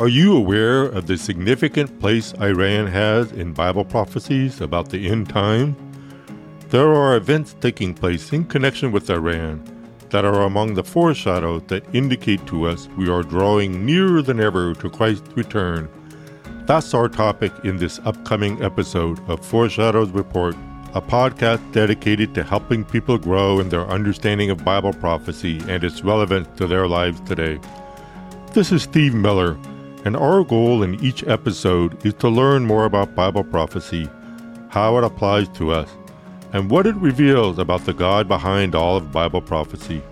Are you aware of the significant place Iran has in Bible prophecies about the end time? There are events taking place in connection with Iran that are among the foreshadows that indicate to us we are drawing nearer than ever to Christ's return. That's our topic in this upcoming episode of Foreshadows Report a podcast dedicated to helping people grow in their understanding of Bible prophecy and its relevance to their lives today. This is Steve Miller, and our goal in each episode is to learn more about Bible prophecy, how it applies to us, and what it reveals about the God behind all of Bible prophecy.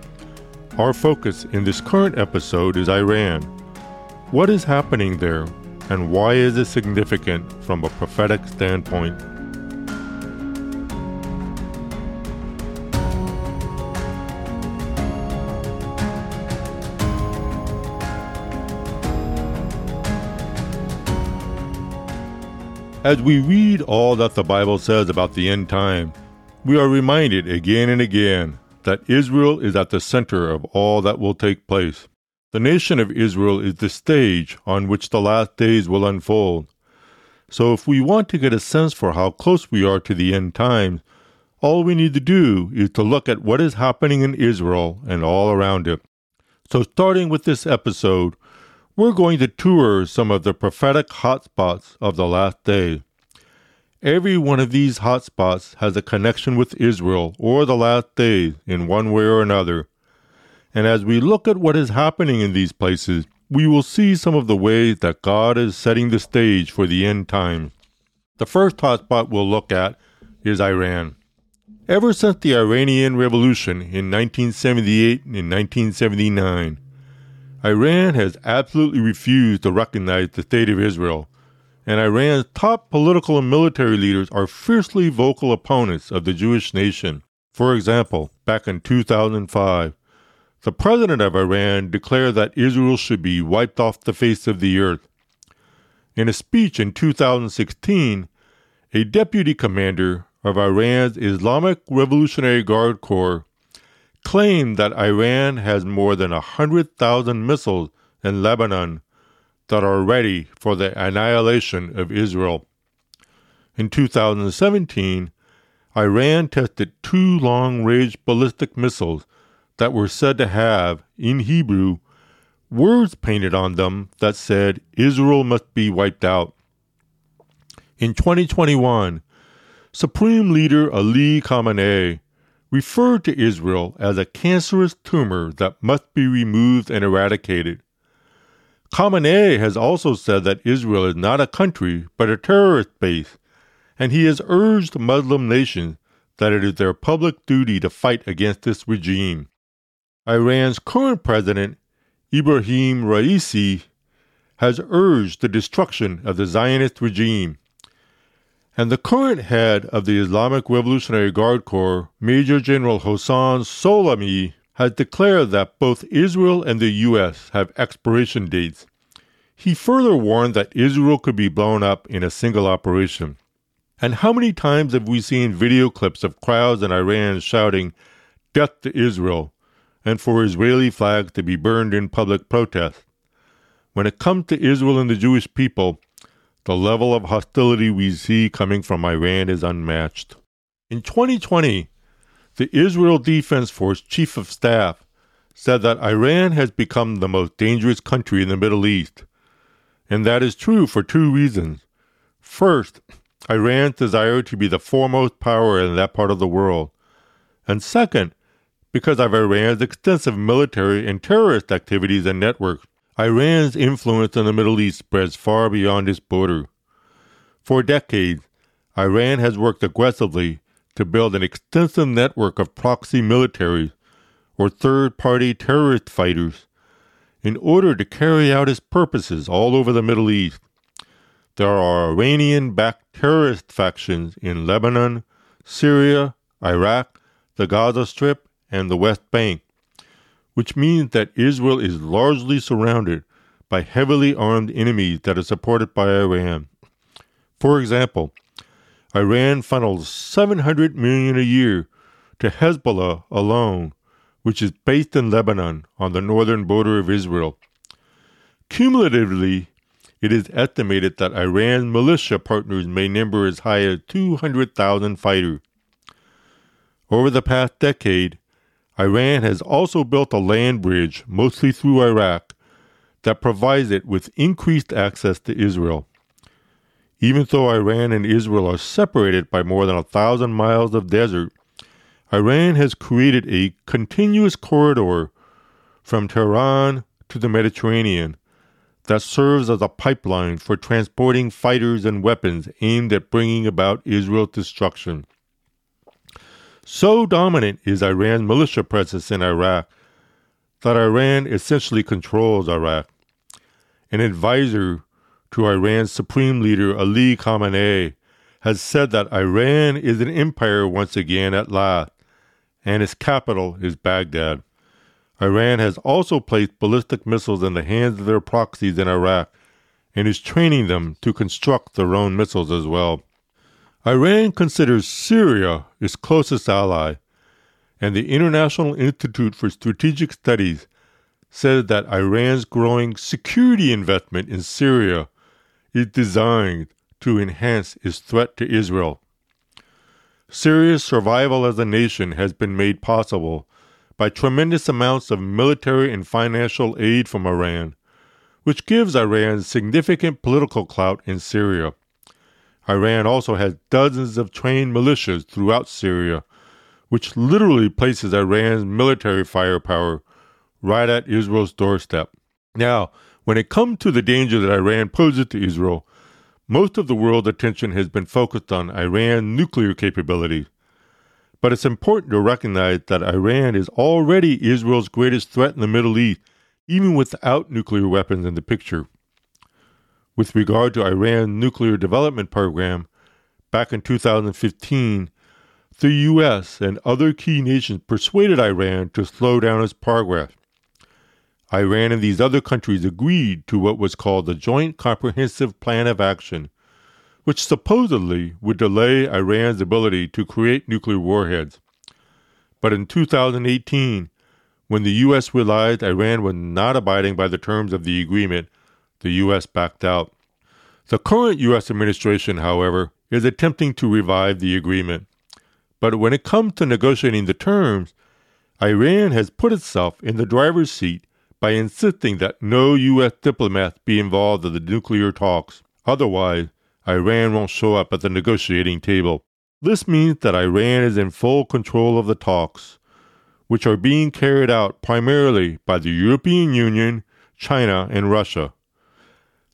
Our focus in this current episode is Iran. What is happening there, and why is it significant from a prophetic standpoint? As we read all that the Bible says about the end time, we are reminded again and again that Israel is at the center of all that will take place. The nation of Israel is the stage on which the last days will unfold. So, if we want to get a sense for how close we are to the end times, all we need to do is to look at what is happening in Israel and all around it. So, starting with this episode, we're going to tour some of the prophetic hotspots of the last day. Every one of these hotspots has a connection with Israel or the last days in one way or another. And as we look at what is happening in these places, we will see some of the ways that God is setting the stage for the end time. The first hotspot we'll look at is Iran. Ever since the Iranian Revolution in 1978 and 1979, Iran has absolutely refused to recognize the State of Israel, and Iran's top political and military leaders are fiercely vocal opponents of the Jewish nation. For example, back in 2005, the president of Iran declared that Israel should be wiped off the face of the earth. In a speech in 2016, a deputy commander of Iran's Islamic Revolutionary Guard Corps claimed that Iran has more than 100,000 missiles in Lebanon that are ready for the annihilation of Israel. In 2017, Iran tested two long range ballistic missiles that were said to have, in Hebrew, words painted on them that said, Israel must be wiped out. In 2021, Supreme Leader Ali Khamenei referred to Israel as a cancerous tumor that must be removed and eradicated. Khamenei has also said that Israel is not a country but a terrorist base, and he has urged Muslim nations that it is their public duty to fight against this regime. Iran's current president, Ibrahim Raisi, has urged the destruction of the Zionist regime and the current head of the Islamic Revolutionary Guard Corps, Major General Hossein Salami, has declared that both Israel and the U.S. have expiration dates. He further warned that Israel could be blown up in a single operation. And how many times have we seen video clips of crowds in Iran shouting, Death to Israel, and for Israeli flags to be burned in public protest? When it comes to Israel and the Jewish people, the level of hostility we see coming from Iran is unmatched. In 2020, the Israel Defense Force Chief of Staff said that Iran has become the most dangerous country in the Middle East. And that is true for two reasons. First, Iran's desire to be the foremost power in that part of the world. And second, because of Iran's extensive military and terrorist activities and networks. Iran's influence in the Middle East spreads far beyond its border. For decades, Iran has worked aggressively to build an extensive network of proxy militaries, or third party terrorist fighters, in order to carry out its purposes all over the Middle East. There are Iranian backed terrorist factions in Lebanon, Syria, Iraq, the Gaza Strip, and the West Bank which means that Israel is largely surrounded by heavily armed enemies that are supported by Iran. For example, Iran funnels 700 million a year to Hezbollah alone, which is based in Lebanon on the northern border of Israel. Cumulatively, it is estimated that Iran's militia partners may number as high as 200,000 fighters. Over the past decade, Iran has also built a land bridge, mostly through Iraq, that provides it with increased access to Israel. Even though Iran and Israel are separated by more than a thousand miles of desert, Iran has created a continuous corridor from Tehran to the Mediterranean that serves as a pipeline for transporting fighters and weapons aimed at bringing about Israel's destruction. So dominant is Iran's militia presence in Iraq that Iran essentially controls Iraq. An advisor to Iran's supreme leader Ali Khamenei has said that Iran is an empire once again at last, and its capital is Baghdad. Iran has also placed ballistic missiles in the hands of their proxies in Iraq and is training them to construct their own missiles as well. Iran considers Syria its closest ally, and the International Institute for Strategic Studies said that Iran's growing security investment in Syria is designed to enhance its threat to Israel. Syria's survival as a nation has been made possible by tremendous amounts of military and financial aid from Iran, which gives Iran significant political clout in Syria. Iran also has dozens of trained militias throughout Syria, which literally places Iran's military firepower right at Israel's doorstep. Now, when it comes to the danger that Iran poses to Israel, most of the world's attention has been focused on Iran's nuclear capabilities. But it's important to recognize that Iran is already Israel's greatest threat in the Middle East, even without nuclear weapons in the picture. With regard to Iran's nuclear development program, back in 2015, the U.S. and other key nations persuaded Iran to slow down its progress. Iran and these other countries agreed to what was called the Joint Comprehensive Plan of Action, which supposedly would delay Iran's ability to create nuclear warheads. But in 2018, when the U.S. realized Iran was not abiding by the terms of the agreement, the U.S. backed out. The current U.S. administration, however, is attempting to revive the agreement. But when it comes to negotiating the terms, Iran has put itself in the driver's seat by insisting that no U.S. diplomats be involved in the nuclear talks. Otherwise, Iran won't show up at the negotiating table. This means that Iran is in full control of the talks, which are being carried out primarily by the European Union, China, and Russia.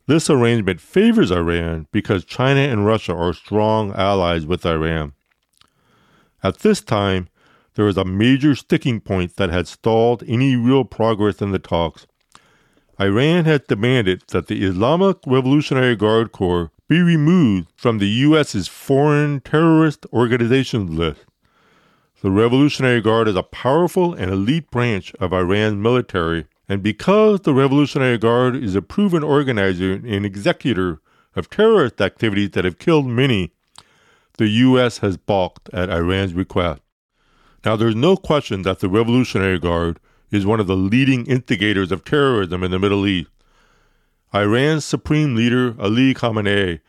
This arrangement favors Iran because China and Russia are strong allies with Iran. At this time, there is a major sticking point that had stalled any real progress in the talks. Iran had demanded that the Islamic Revolutionary Guard Corps be removed from the U.S.'s foreign terrorist organizations list. The Revolutionary Guard is a powerful and elite branch of Iran's military, and because the Revolutionary Guard is a proven organizer and executor of terrorist activities that have killed many, the U.S. has balked at Iran's request. Now, there's no question that the Revolutionary Guard is one of the leading instigators of terrorism in the Middle East. Iran's supreme leader, Ali Khamenei,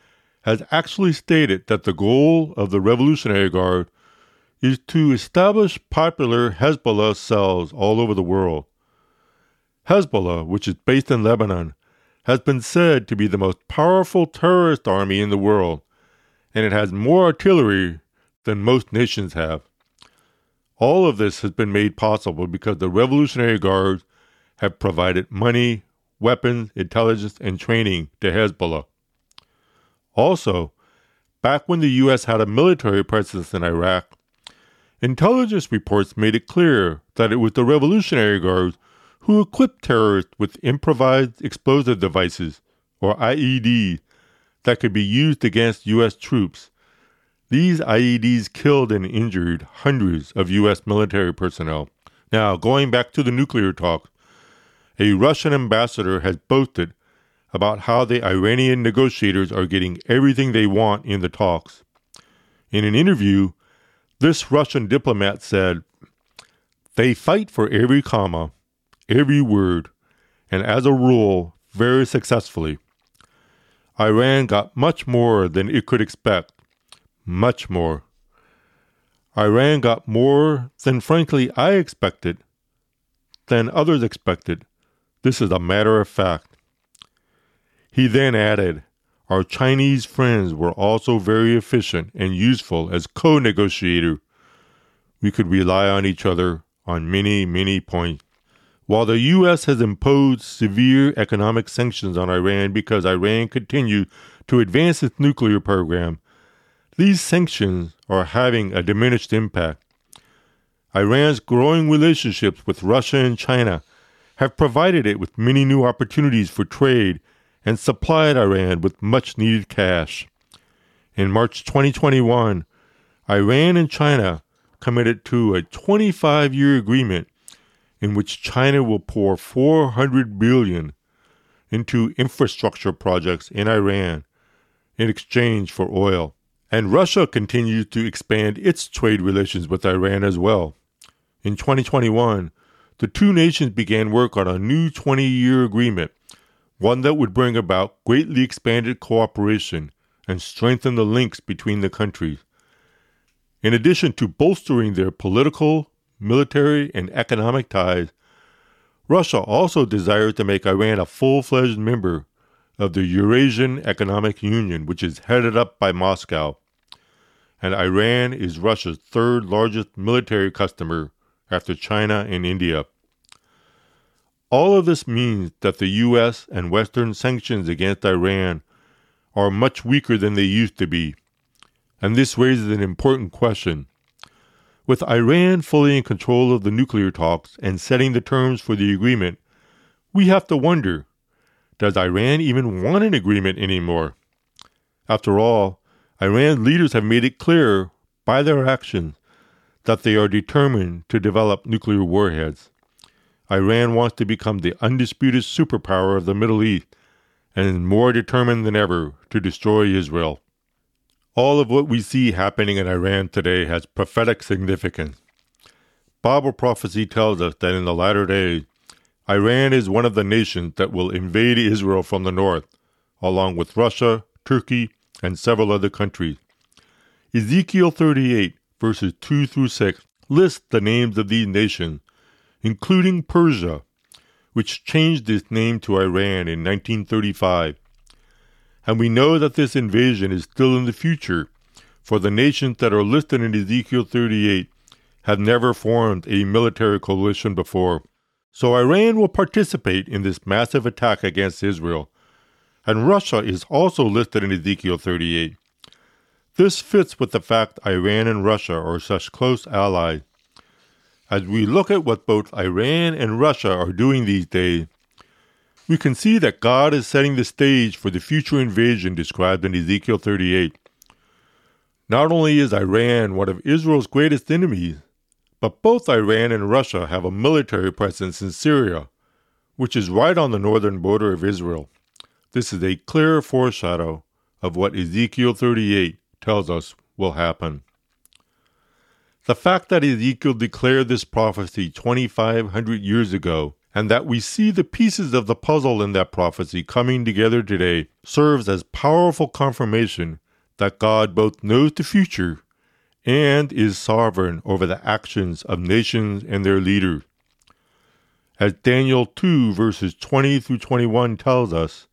has actually stated that the goal of the Revolutionary Guard is to establish popular Hezbollah cells all over the world. Hezbollah, which is based in Lebanon, has been said to be the most powerful terrorist army in the world, and it has more artillery than most nations have. All of this has been made possible because the Revolutionary Guards have provided money, weapons, intelligence, and training to Hezbollah. Also, back when the U.S. had a military presence in Iraq, intelligence reports made it clear that it was the Revolutionary Guards who equipped terrorists with improvised explosive devices, or IEDs, that could be used against U.S. troops. These IEDs killed and injured hundreds of U.S. military personnel. Now, going back to the nuclear talks, a Russian ambassador has boasted about how the Iranian negotiators are getting everything they want in the talks. In an interview, this Russian diplomat said, They fight for every comma, every word, and as a rule, very successfully. Iran got much more than it could expect. Much more. Iran got more than, frankly, I expected, than others expected. This is a matter of fact. He then added, Our Chinese friends were also very efficient and useful as co negotiator. We could rely on each other on many, many points. While the U.S. has imposed severe economic sanctions on Iran because Iran continued to advance its nuclear program, these sanctions are having a diminished impact. Iran's growing relationships with Russia and China have provided it with many new opportunities for trade and supplied Iran with much needed cash. In March 2021, Iran and China committed to a 25 year agreement in which China will pour 400 billion into infrastructure projects in Iran in exchange for oil. And Russia continues to expand its trade relations with Iran as well. In 2021, the two nations began work on a new 20 year agreement, one that would bring about greatly expanded cooperation and strengthen the links between the countries. In addition to bolstering their political, military, and economic ties, Russia also desires to make Iran a full fledged member of the Eurasian Economic Union, which is headed up by Moscow. And Iran is Russia's third largest military customer after China and India. All of this means that the U.S. and Western sanctions against Iran are much weaker than they used to be. And this raises an important question. With Iran fully in control of the nuclear talks and setting the terms for the agreement, we have to wonder does Iran even want an agreement anymore? After all, Iran's leaders have made it clear by their actions that they are determined to develop nuclear warheads. Iran wants to become the undisputed superpower of the Middle East and is more determined than ever to destroy Israel. All of what we see happening in Iran today has prophetic significance. Bible prophecy tells us that in the latter days, Iran is one of the nations that will invade Israel from the north, along with Russia, Turkey, and several other countries. Ezekiel 38, verses 2 through 6, lists the names of these nations, including Persia, which changed its name to Iran in 1935 and we know that this invasion is still in the future, for the nations that are listed in Ezekiel 38 have never formed a military coalition before. So Iran will participate in this massive attack against Israel. And Russia is also listed in Ezekiel 38. This fits with the fact Iran and Russia are such close allies. As we look at what both Iran and Russia are doing these days, we can see that God is setting the stage for the future invasion described in Ezekiel 38. Not only is Iran one of Israel's greatest enemies, but both Iran and Russia have a military presence in Syria, which is right on the northern border of Israel. This is a clear foreshadow of what Ezekiel 38 tells us will happen. The fact that Ezekiel declared this prophecy 2,500 years ago and that we see the pieces of the puzzle in that prophecy coming together today serves as powerful confirmation that God both knows the future and is sovereign over the actions of nations and their leaders. As Daniel 2 verses 20 through 21 tells us,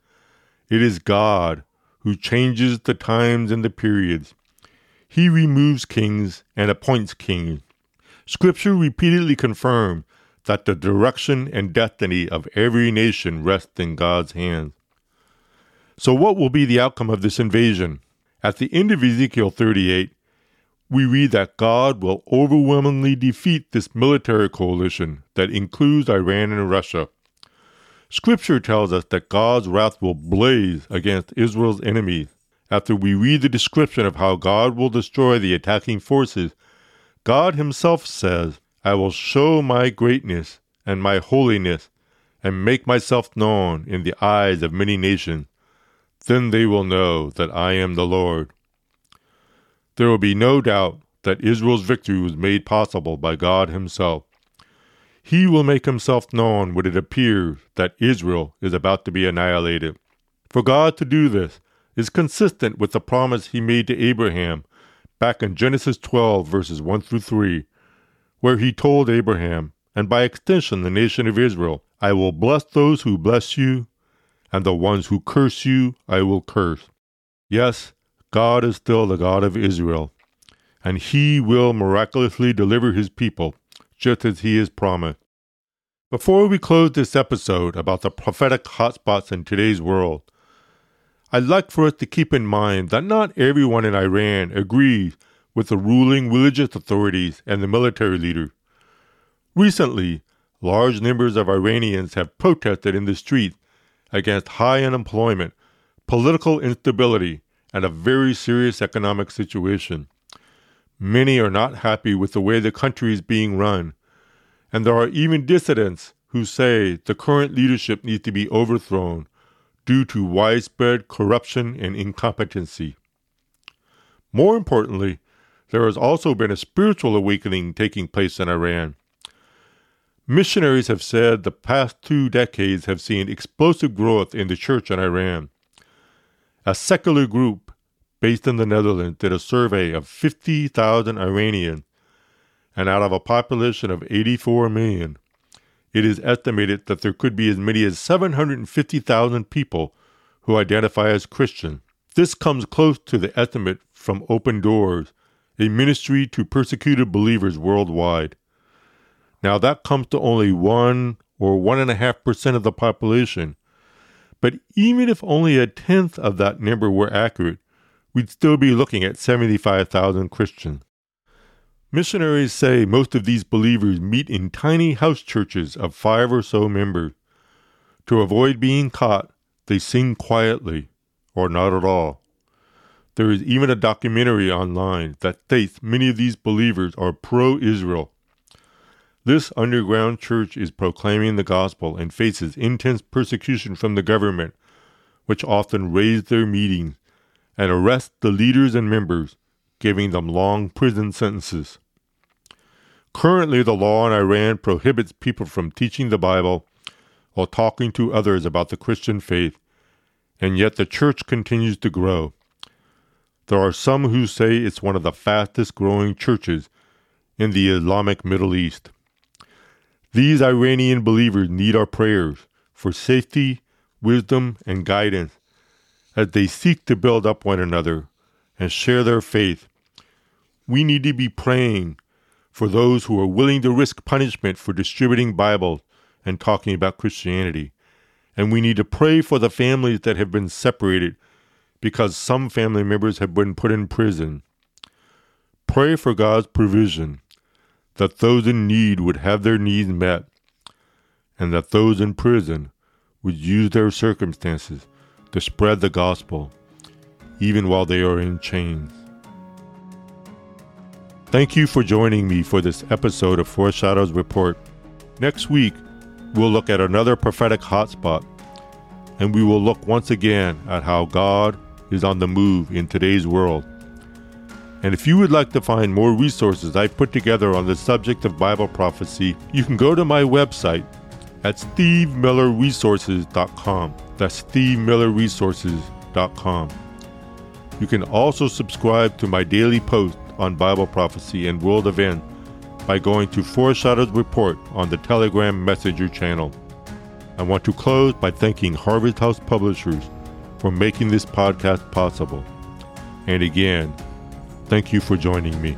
it is God who changes the times and the periods. He removes kings and appoints kings. Scripture repeatedly confirms that the direction and destiny of every nation rests in God's hands. So, what will be the outcome of this invasion? At the end of Ezekiel 38, we read that God will overwhelmingly defeat this military coalition that includes Iran and Russia. Scripture tells us that God's wrath will blaze against Israel's enemies. After we read the description of how God will destroy the attacking forces, God Himself says, I will show my greatness and my holiness and make myself known in the eyes of many nations. Then they will know that I am the Lord. There will be no doubt that Israel's victory was made possible by God Himself. He will make Himself known when it appears that Israel is about to be annihilated. For God to do this, is consistent with the promise he made to Abraham back in Genesis 12, verses 1 through 3, where he told Abraham, and by extension the nation of Israel, I will bless those who bless you, and the ones who curse you I will curse. Yes, God is still the God of Israel, and he will miraculously deliver his people, just as he has promised. Before we close this episode about the prophetic hotspots in today's world, I'd like for us to keep in mind that not everyone in Iran agrees with the ruling religious authorities and the military leader. Recently, large numbers of Iranians have protested in the streets against high unemployment, political instability, and a very serious economic situation. Many are not happy with the way the country is being run and there are even dissidents who say the current leadership needs to be overthrown due to widespread corruption and incompetency. More importantly, there has also been a spiritual awakening taking place in Iran. Missionaries have said the past two decades have seen explosive growth in the church in Iran. A secular group based in the Netherlands did a survey of 50,000 Iranians and out of a population of 84 million, it is estimated that there could be as many as 750,000 people who identify as Christian. This comes close to the estimate from Open Doors, a ministry to persecuted believers worldwide. Now, that comes to only 1 or 1.5% of the population, but even if only a tenth of that number were accurate, we'd still be looking at 75,000 Christians. Missionaries say most of these believers meet in tiny house churches of five or so members. To avoid being caught, they sing quietly or not at all. There is even a documentary online that states many of these believers are pro Israel. This underground church is proclaiming the gospel and faces intense persecution from the government, which often raids their meetings and arrests the leaders and members, giving them long prison sentences. Currently, the law in Iran prohibits people from teaching the Bible or talking to others about the Christian faith, and yet the church continues to grow. There are some who say it's one of the fastest growing churches in the Islamic Middle East. These Iranian believers need our prayers for safety, wisdom, and guidance as they seek to build up one another and share their faith. We need to be praying for those who are willing to risk punishment for distributing Bibles and talking about Christianity. And we need to pray for the families that have been separated because some family members have been put in prison. Pray for God's provision, that those in need would have their needs met, and that those in prison would use their circumstances to spread the gospel, even while they are in chains. Thank you for joining me for this episode of Foreshadows Report. Next week, we'll look at another prophetic hotspot, and we will look once again at how God is on the move in today's world. And if you would like to find more resources I've put together on the subject of Bible prophecy, you can go to my website at stevemillerresources.com. That's stevemillerresources.com. You can also subscribe to my daily post on Bible prophecy and world events by going to Foreshadows Report on the Telegram Messenger channel. I want to close by thanking Harvest House Publishers for making this podcast possible. And again, thank you for joining me.